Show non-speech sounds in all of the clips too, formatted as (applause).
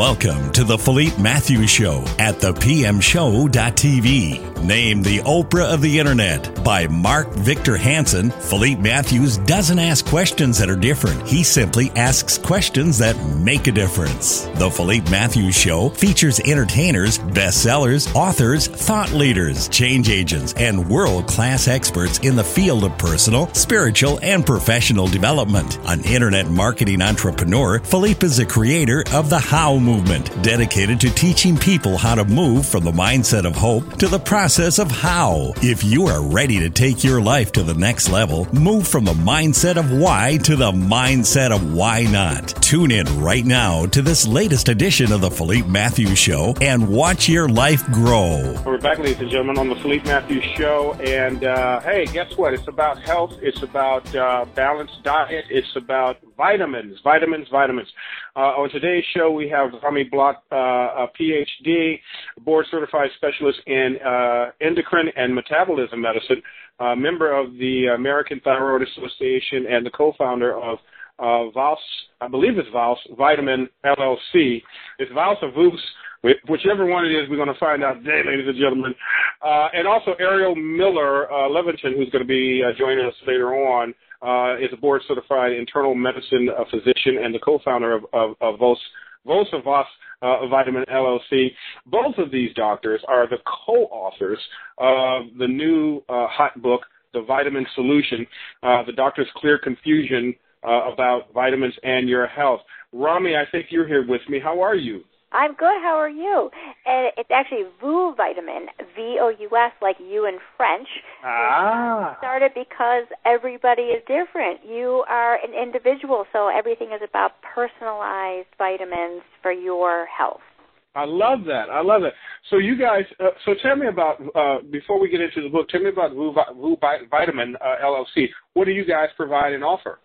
Welcome to the Philippe Matthews Show at thepmshow.tv. Named the Oprah of the Internet by Mark Victor Hansen, Philippe Matthews doesn't ask questions that are different. He simply asks questions that make a difference. The Philippe Matthews Show features entertainers, bestsellers, authors, thought leaders, change agents, and world class experts in the field of personal, spiritual, and professional development. An internet marketing entrepreneur, Philippe is a creator of the How movement, dedicated to teaching people how to move from the mindset of hope to the process of how. If you are ready to take your life to the next level, move from the mindset of why to the mindset of why not. Tune in right now to this latest edition of the Philippe Matthews Show and watch your life grow. We're back, ladies and gentlemen, on the Philippe Matthews Show. And uh, hey, guess what? It's about health. It's about uh, balanced diet. It's about vitamins, vitamins, vitamins. Uh, on today's show, we have Romy Block, uh, a PhD, board certified specialist in uh, endocrine and metabolism medicine, uh, member of the American Thyroid Association, and the co-founder of uh, Vals, I believe it's Vals Vitamin LLC. It's Vals or Voos, whichever one it is, we're going to find out today, ladies and gentlemen. Uh, and also Arielle Miller uh, Levitan, who's going to be uh, joining us later on, uh, is a board certified internal medicine uh, physician and the co-founder of, of, of Vos, Vos of Vos uh, Vitamin LLC. Both of these doctors are the co-authors of the new uh, hot book, The Vitamin Solution, uh, the doctor's clear confusion uh, about vitamins and your health. Romy, I think you're here with me. How are you? I'm good. How are you? And it's actually VOUS vitamin, V-O-U-S, like you in French. Ah. Started because everybody is different. You are an individual, so everything is about personalized vitamins for your health. I love that. I love it. So you guys, uh, so tell me about uh, before we get into the book. Tell me about VOUS Vitamin uh, LLC. What do you guys provide and offer?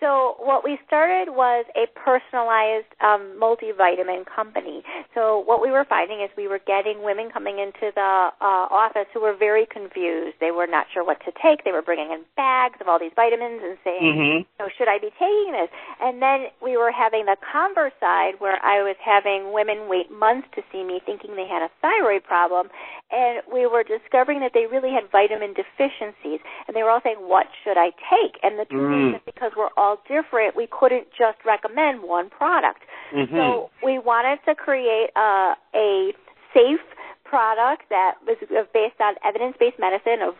So what we started was a personalized um, multivitamin company. So what we were finding is we were getting women coming into the uh, office who were very confused. They were not sure what to take. They were bringing in bags of all these vitamins and saying, mm-hmm. "So should I be taking this?" And then we were having the converse side where I was having women wait months to see me, thinking they had a thyroid problem, and we were discovering that they really had vitamin deficiencies, and they were all saying, "What should I take?" And the truth Mm. is because we're all different, we couldn't just recommend one product. Mm-hmm. So we wanted to create a, a safe product that was based on evidence-based medicine of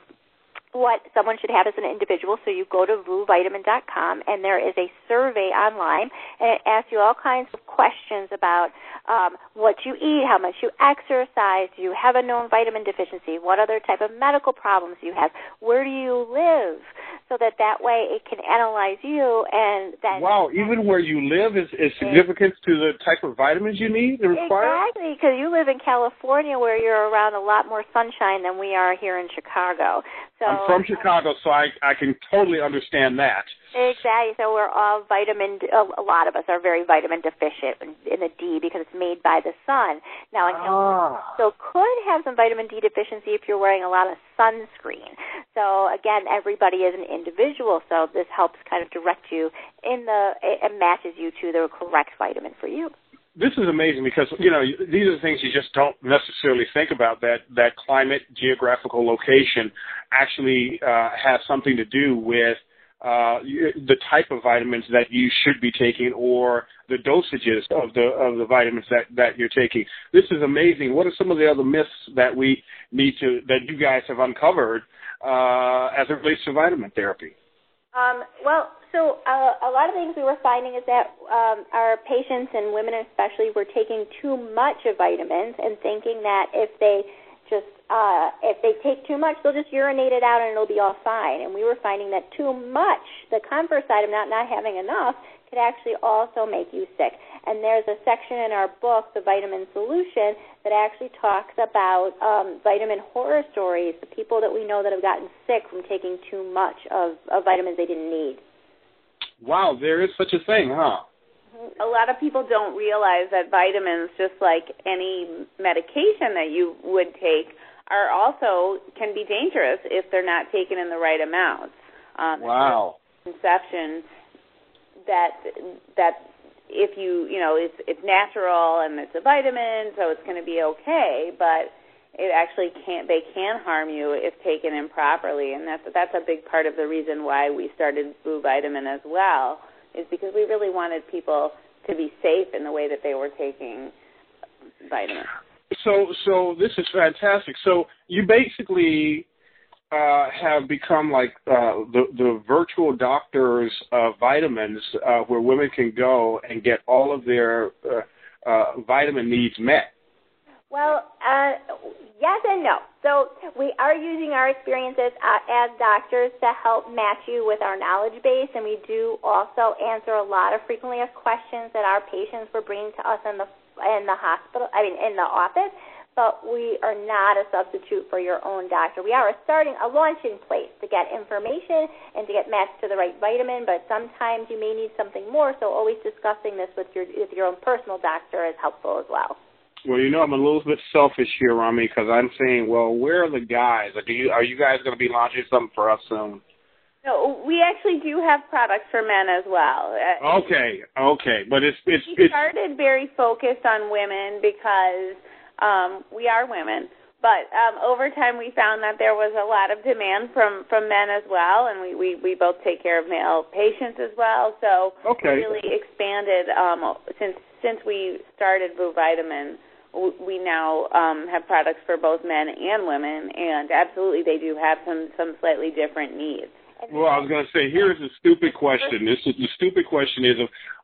what someone should have as an individual. So you go to VousVitamin.com and there is a survey online and it asks you all kinds of questions about um, what you eat, how much you exercise, do you have a known vitamin deficiency, what other type of medical problems you have, where do you live, so that that way it can analyze you and then Wow, even where you live is, is significant to the type of vitamins you need and require? Exactly, because you live in California where you're around a lot more sunshine than we are here in Chicago. So I'm from Chicago, so I, I can totally understand that. Exactly. So we're all vitamin. A lot of us are very vitamin deficient in the D because it's made by the sun. Now, Ah. so could have some vitamin D deficiency if you're wearing a lot of sunscreen. So again, everybody is an individual. So this helps kind of direct you in the it matches you to the correct vitamin for you. This is amazing because you know these are the things you just don't necessarily think about. That that climate, geographical location, actually uh, has something to do with uh, the type of vitamins that you should be taking or the dosages of the of the vitamins that that you're taking. This is amazing. What are some of the other myths that we need to that you guys have uncovered uh, as it relates to vitamin therapy? Um, well, so uh, a lot of things we were finding is that um, our patients and women especially were taking too much of vitamins and thinking that if they just uh, if they take too much, they'll just urinate it out and it'll be all fine. And we were finding that too much, the converse side of not not having enough, could actually also make you sick. And there's a section in our book, The Vitamin Solution, that actually talks about um, vitamin horror stories, the people that we know that have gotten sick from taking too much of, of vitamins they didn't need. Wow, there is such a thing, huh? a lot of people don't realize that vitamins, just like any medication that you would take, are also can be dangerous if they're not taken in the right amounts. Um, Wow. Conception that that if you you know it's it's natural and it's a vitamin, so it's going to be okay, but it actually can't they can harm you if taken improperly, and that's that's a big part of the reason why we started Vous Vitamin as well, is because we really wanted people to be safe in the way that they were taking vitamins. So so this is fantastic. So you basically uh, have become like uh, the the virtual doctors of vitamins, uh, where women can go and get all of their uh, uh, vitamin needs met. Well, uh, yes and no. So we are using our experiences as doctors to help match you with our knowledge base, and we do also answer a lot of frequently asked questions that our patients were bringing to us in the in the hospital. I mean, in the office but we are not a substitute for your own doctor. We are a starting, a launching place to get information and to get matched to the right vitamin, but sometimes you may need something more, so always discussing this with your, with your own personal doctor is helpful as well. Well, you know, I'm a little bit selfish here, Romy, because I'm saying, well, where are the guys? Are you, are you guys going to be launching something for us soon? No, we actually do have products for men as well. Okay, okay, but it's it's. We started very focused on women because um, we are women, but um, over time we found that there was a lot of demand from from men as well, and we we, we both take care of male patients as well. So okay. we really expanded um, since since we started Vous Vitamin. We now um, have products for both men and women, and absolutely they do have some some slightly different needs. Well, I was going to say, here's a stupid question. This is the stupid question is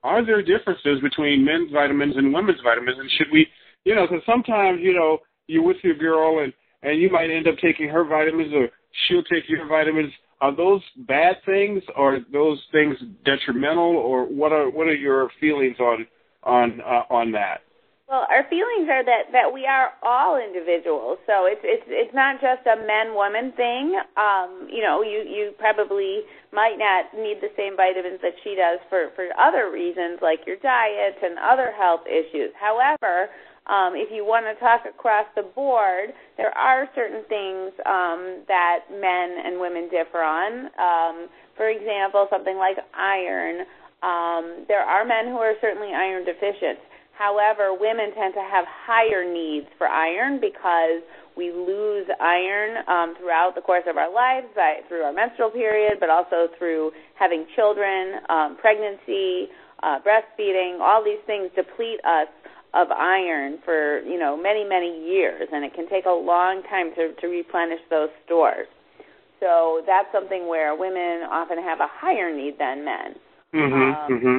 are there differences between men's vitamins and women's vitamins, and should we you know, because sometimes you know you're with your girl and and you might end up taking her vitamins or she'll take your vitamins. Are those bad things or those things detrimental or what are what are your feelings on on uh, on that? Well, our feelings are that that we are all individuals, so it's it's it's not just a men woman thing. Um, you know, you you probably might not need the same vitamins that she does for for other reasons like your diet and other health issues. However, um, if you want to talk across the board, there are certain things um, that men and women differ on. Um, for example, something like iron. Um, there are men who are certainly iron deficient. However, women tend to have higher needs for iron because we lose iron um, throughout the course of our lives, by, through our menstrual period, but also through having children, um, pregnancy, uh, breastfeeding. All these things deplete us of iron for you know many many years, and it can take a long time to, to replenish those stores. So that's something where women often have a higher need than men. Mm-hmm, um, mm-hmm.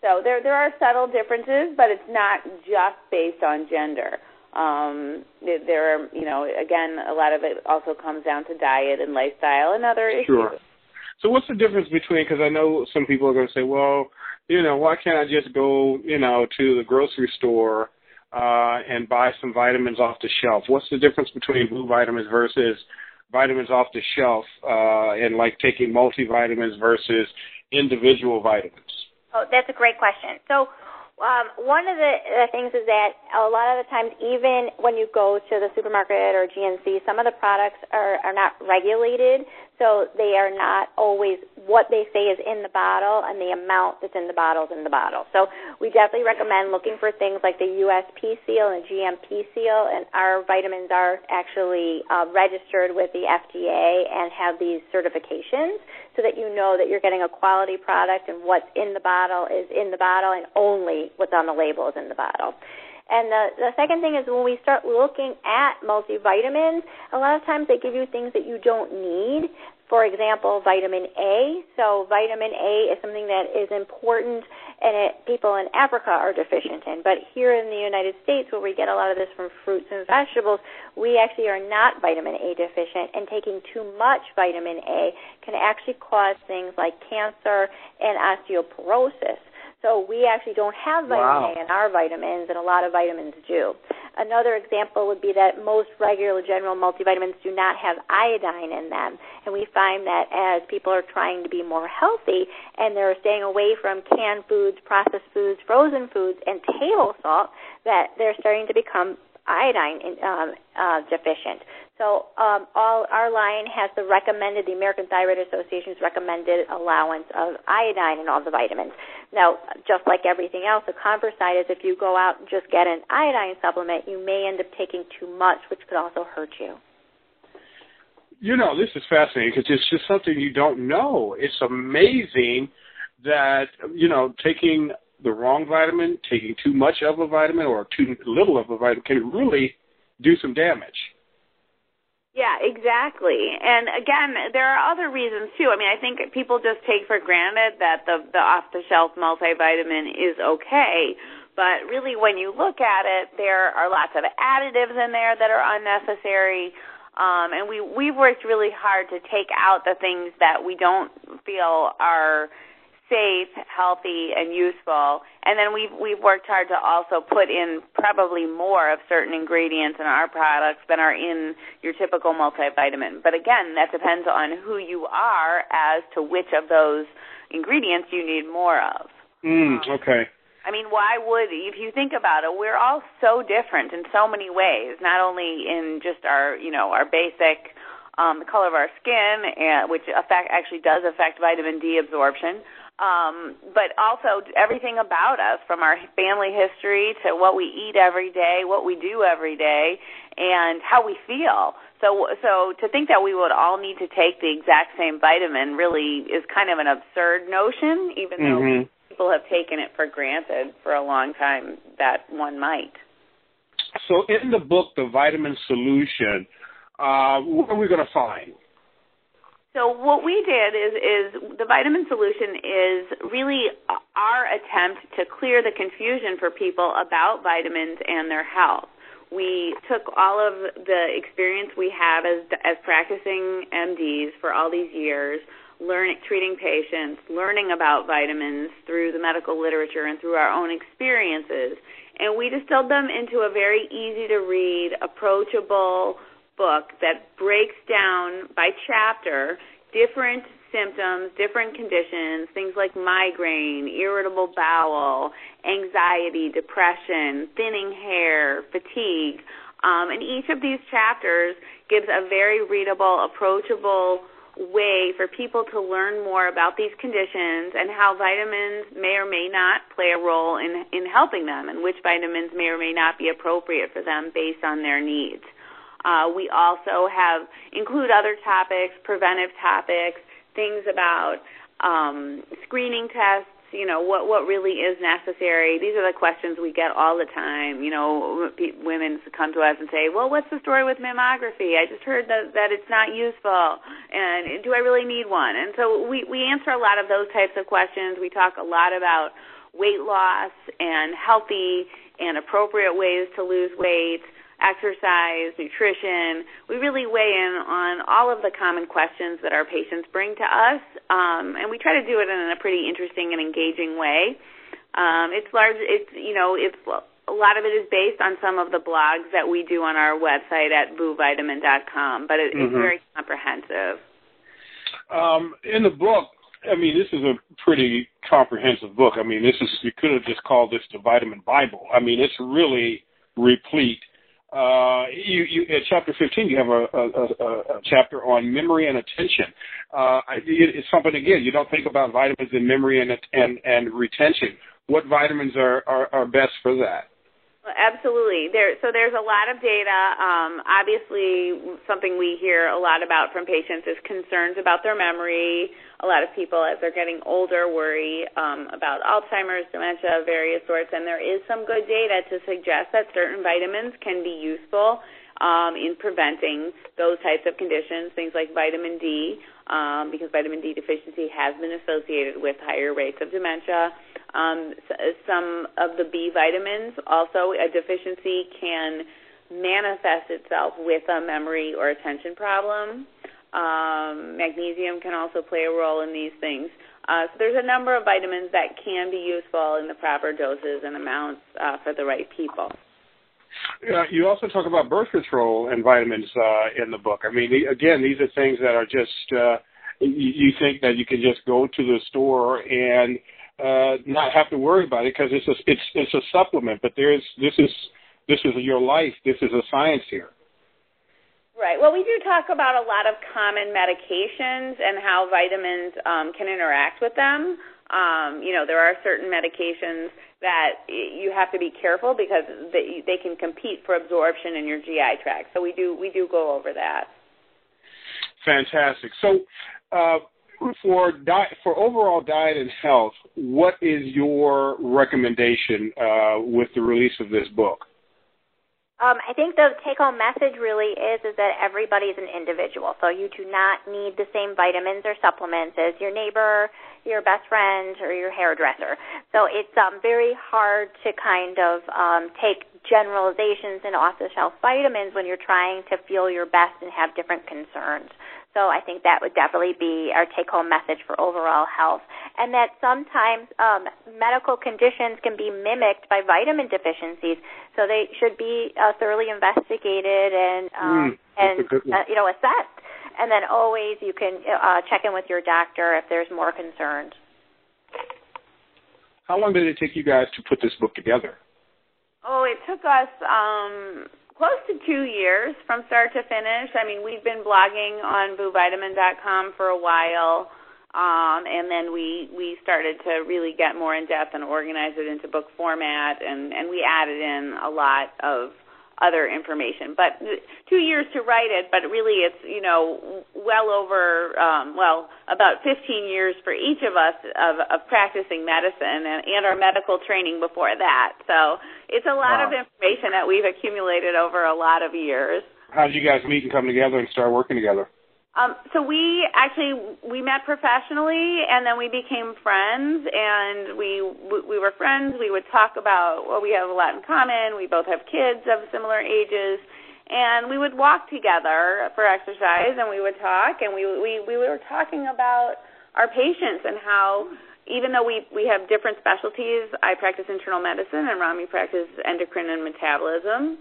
So there there are subtle differences, but it's not just based on gender. Um, there are you know again a lot of it also comes down to diet and lifestyle and other issues. Sure. So what's the difference between? Because I know some people are going to say, well, you know, why can't I just go, you know, to the grocery store uh, and buy some vitamins off the shelf? What's the difference between Vous vitamins versus vitamins off the shelf uh, and like taking multivitamins versus individual vitamins? Oh, that's a great question. So um, one of the, the things is that a lot of the times, even when you go to the supermarket or GNC, some of the products are, are not regulated, so they are not always what they say is in the bottle and the amount that's in the bottle is in the bottle. So we definitely recommend looking for things like the USP seal and GMP seal, and our vitamins are actually uh, registered with the FDA and have these certifications so that you know that you're getting a quality product and what's in the bottle is in the bottle and only what's on the label is in the bottle. And the, the second thing is when we start looking at multivitamins, a lot of times they give you things that you don't need for example, vitamin A. So vitamin A is something that is important and it, people in Africa are deficient in. But here in the United States, where we get a lot of this from fruits and vegetables, we actually are not vitamin A deficient, and taking too much vitamin A can actually cause things like cancer and osteoporosis. So we actually don't have vitamin wow. A in our vitamins, and a lot of vitamins do. Another example would be that most regular general multivitamins do not have iodine in them, and we find that as people are trying to be more healthy and they're staying away from canned foods, processed foods, frozen foods, and table salt, that they're starting to become iodine in, um, uh, deficient. So um, all our line has the recommended, the American Thyroid Association's recommended allowance of iodine in all the vitamins. Now, just like everything else, the converse side is if you go out and just get an iodine supplement, you may end up taking too much, which could also hurt you. You know, this is fascinating because it's just something you don't know. It's amazing that you know taking the wrong vitamin, taking too much of a vitamin, or too little of a vitamin can really do some damage. Yeah, exactly. And again, there are other reasons too. I mean, I think people just take for granted that the the off-the-shelf multivitamin is okay, but really when you look at it, there are lots of additives in there that are unnecessary. Um, and we we've worked really hard to take out the things that we don't feel are safe, healthy, and useful. And then we've we've worked hard to also put in probably more of certain ingredients in our products than are in your typical multivitamin. But again, that depends on who you are as to which of those ingredients you need more of. Mm, okay. I mean, why would if you think about it, we're all so different in so many ways. Not only in just our, you know, our basic um, the color of our skin, and, which affect actually does affect vitamin D absorption, um, but also everything about us from our family history to what we eat every day, what we do every day, and how we feel. So, so to think that we would all need to take the exact same vitamin really is kind of an absurd notion, even mm-hmm. though people have taken it for granted for a long time that one might. So, in the book, The Vitamin Solution, uh, what are we going to find? So what we did is is the vitamin solution is really our attempt to clear the confusion for people about vitamins and their health. We took all of the experience we have as as practicing MDs for all these years, learning treating patients, learning about vitamins through the medical literature and through our own experiences, and we distilled them into a very easy to read, approachable book that breaks down by chapter different symptoms, different conditions, things like migraine, irritable bowel, anxiety, depression, thinning hair, fatigue. Um, and each of these chapters gives a very readable, approachable way for people to learn more about these conditions and how vitamins may or may not play a role in, in helping them and which vitamins may or may not be appropriate for them based on their needs. Uh, we also have include other topics, preventive topics, things about um, screening tests. You know what what really is necessary. These are the questions we get all the time. You know, women come to us and say, "Well, what's the story with mammography? I just heard that that it's not useful, and do I really need one?" And so we we answer a lot of those types of questions. We talk a lot about weight loss and healthy and appropriate ways to lose weight exercise, nutrition. We really weigh in on all of the common questions that our patients bring to us, um, and we try to do it in a pretty interesting and engaging way. Um, it's large. It's you know it's a lot of it is based on some of the blogs that we do on our website at vousvitamin.com, but it, mm-hmm. it's very comprehensive. Um, in the book, I mean, this is a pretty comprehensive book. I mean, this is you could have just called this the Vitamin Bible. I mean, it's really replete uh, you, you, at chapter 15, you have a, a, a, a chapter on memory and attention. Uh, it, it's something again you don't think about vitamins and memory and and, and retention. What vitamins are, are, are best for that? Absolutely. There, so there's a lot of data. Um, obviously, something we hear a lot about from patients is concerns about their memory. A lot of people, as they're getting older, worry um, about Alzheimer's, dementia, of various sorts, and there is some good data to suggest that certain vitamins can be useful um, in preventing those types of conditions, things like vitamin D, um, because vitamin D deficiency has been associated with higher rates of dementia. Um, some of the B vitamins, also a deficiency can manifest itself with a memory or attention problem. Um, magnesium can also play a role in these things. Uh, so there's a number of vitamins that can be useful in the proper doses and amounts uh, for the right people. Uh, you also talk about birth control and vitamins uh, in the book. I mean, again, these are things that are just uh, you think that you can just go to the store and uh, not have to worry about it because it's a it's it's a supplement. But there's this is this is your life. This is a science here. Right. Well, we do talk about a lot of common medications and how vitamins um, can interact with them. Um, you know, there are certain medications that you have to be careful because they, they can compete for absorption in your GI tract. So we do we do go over that. Fantastic. So, uh, for diet, for overall diet and health, what is your recommendation uh, with the release of this book? Um, I think the take-home message really is is that everybody is an individual. So you do not need the same vitamins or supplements as your neighbor, your best friend, or your hairdresser. So it's um, very hard to kind of um, take generalizations and off-the-shelf vitamins when you're trying to feel your best and have different concerns. So I think that would definitely be our take home message for overall health. And that sometimes um, medical conditions can be mimicked by vitamin deficiencies. So they should be uh, thoroughly investigated and, um, mm, and uh, you know, assessed. And then always you can uh, check in with your doctor if there's more concerns. How long did it take you guys to put this book together? Oh, it took us um close to two years from start to finish. I mean, we've been blogging on vousvitamin.com for a while, um, and then we we started to really get more in depth and organize it into book format, and and we added in a lot of other information. But two years to write it, but really it's, you know, well over, um, well, about 15 years for each of us of, of practicing medicine and, and our medical training before that. So it's a lot wow. of information that we've accumulated over a lot of years. How did you guys meet and come together and start working together? Um, so we actually we met professionally, and then we became friends, and we we were friends. We would talk about well, we have a lot in common. We both have kids of similar ages, and we would walk together for exercise, and we would talk, and we we we were talking about our patients and how even though we we have different specialties, I practice internal medicine and Romy practices endocrine and metabolism.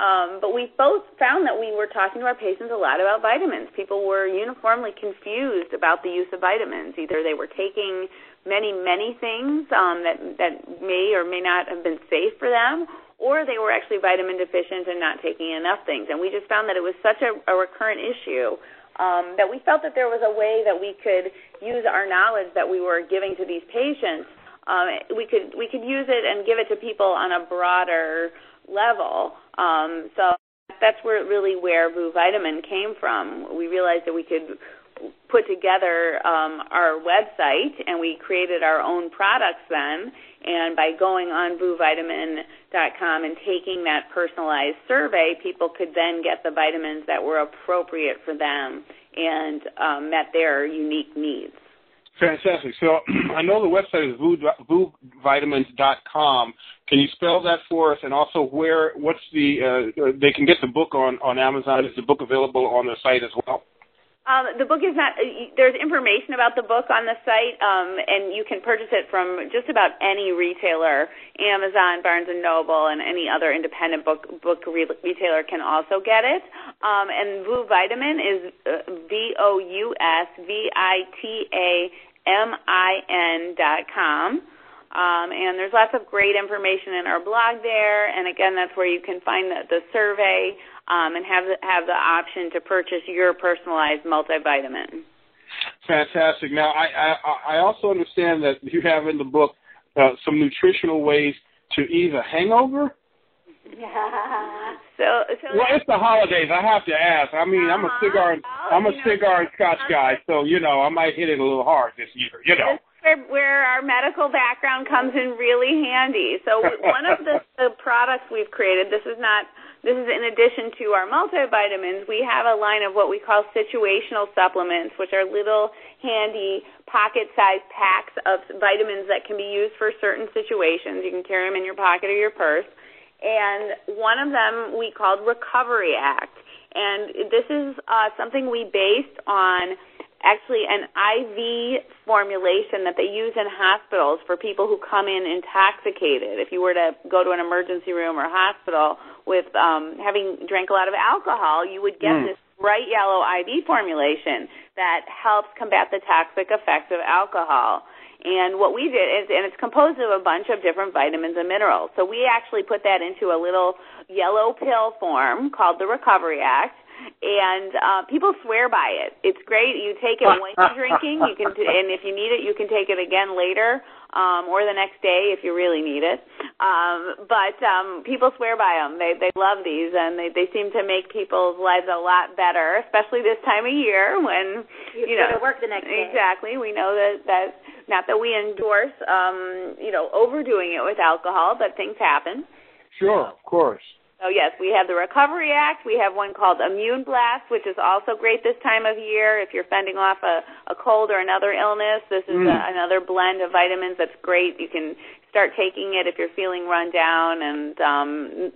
Um, but we both found that we were talking to our patients a lot about vitamins. People were uniformly confused about the use of vitamins. Either they were taking many, many things um, that that may or may not have been safe for them, or they were actually vitamin deficient and not taking enough things. And we just found that it was such a, a recurrent issue um, that we felt that there was a way that we could use our knowledge that we were giving to these patients. Um, we could we could use it and give it to people on a broader level. Um, so that's where really where Vous Vitamin came from. We realized that we could put together um, our website and we created our own products then. And by going on vousvitamin.com and taking that personalized survey, people could then get the vitamins that were appropriate for them and um, met their unique needs. Fantastic. So (clears throat) I know the website is vousvitamin.com. Can you spell that for us? And also, where what's the uh, they can get the book on on Amazon? Is the book available on the site as well? Um, the book is not. Uh, there's information about the book on the site, um, and you can purchase it from just about any retailer. Amazon, Barnes and Noble, and any other independent book book re- retailer can also get it. Um, and Vous Vitamin is uh, V O U S V I T A M-I-N dot com. Um, and there's lots of great information in our blog there. And again, that's where you can find the, the survey um, and have the, have the option to purchase your personalized multivitamin. Fantastic. Now, I, I, I also understand that you have in the book uh, some nutritional ways to ease a hangover. (laughs) Yeah. So, so well, it's the holidays. I have to ask. I mean, uh-huh. I'm a uh-huh. cigar, and, oh, I'm a cigar know, and scotch guy, so you know, I might hit it a little hard this year. You know. Where, where our medical background comes in really handy. So (laughs) one of the, the products we've created, this is not, this is in addition to our multivitamins, we have a line of what we call situational supplements, which are little handy pocket-sized packs of vitamins that can be used for certain situations. You can carry them in your pocket or your purse and one of them we called Recovery Act. And this is uh, something we based on actually an IV formulation that they use in hospitals for people who come in intoxicated. If you were to go to an emergency room or hospital with um, having drank a lot of alcohol, you would get mm. this bright yellow IV formulation that helps combat the toxic effects of alcohol. And what we did is, and it's composed of a bunch of different vitamins and minerals. So we actually put that into a little yellow pill form called the Recovery Act and uh, people swear by it. It's great. You take it when you're drinking. You can, t- and if you need it, you can take it again later um, or the next day if you really need it. Um, but um, people swear by them. They they love these, and they they seem to make people's lives a lot better, especially this time of year when you, you know to work the next day. Exactly. We know that that not that we endorse um, you know overdoing it with alcohol, but things happen. Sure, of course. So yes, we have the Recovery Act. We have one called Immune Blast, which is also great this time of year. If you're fending off a, a cold or another illness, this is Mm. a, another blend of vitamins that's great. You can start taking it if you're feeling run down, and um,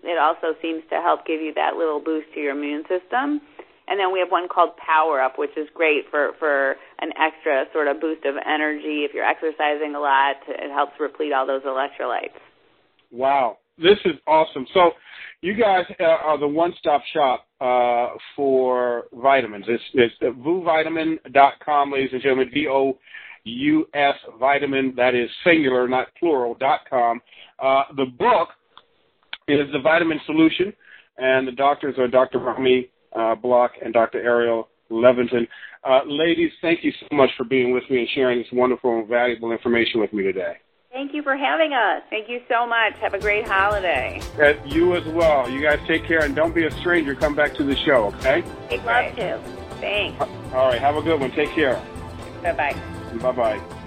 it also seems to help give you that little boost to your immune system. And then we have one called Power Up, which is great for for an extra sort of boost of energy if you're exercising a lot. It helps replete all those electrolytes. Wow, this is awesome. So, you guys uh, are the one-stop shop uh, for vitamins. It's, it's VousVitamin.com, ladies and gentlemen. V O U S Vitamin. That is singular, not plural. dot com. Uh, the book is the Vitamin Solution, and the doctors are Dr. Romy uh, Block and Dr. Arielle Levinson. Uh, ladies, thank you so much for being with me and sharing this wonderful and valuable information with me today. Thank you for having us. Thank you so much. Have a great holiday. Uh, you as well. You guys take care and don't be a stranger. Come back to the show, okay? I'd love to. Thanks. All right. Have a good one. Take care. Bye bye. Bye bye.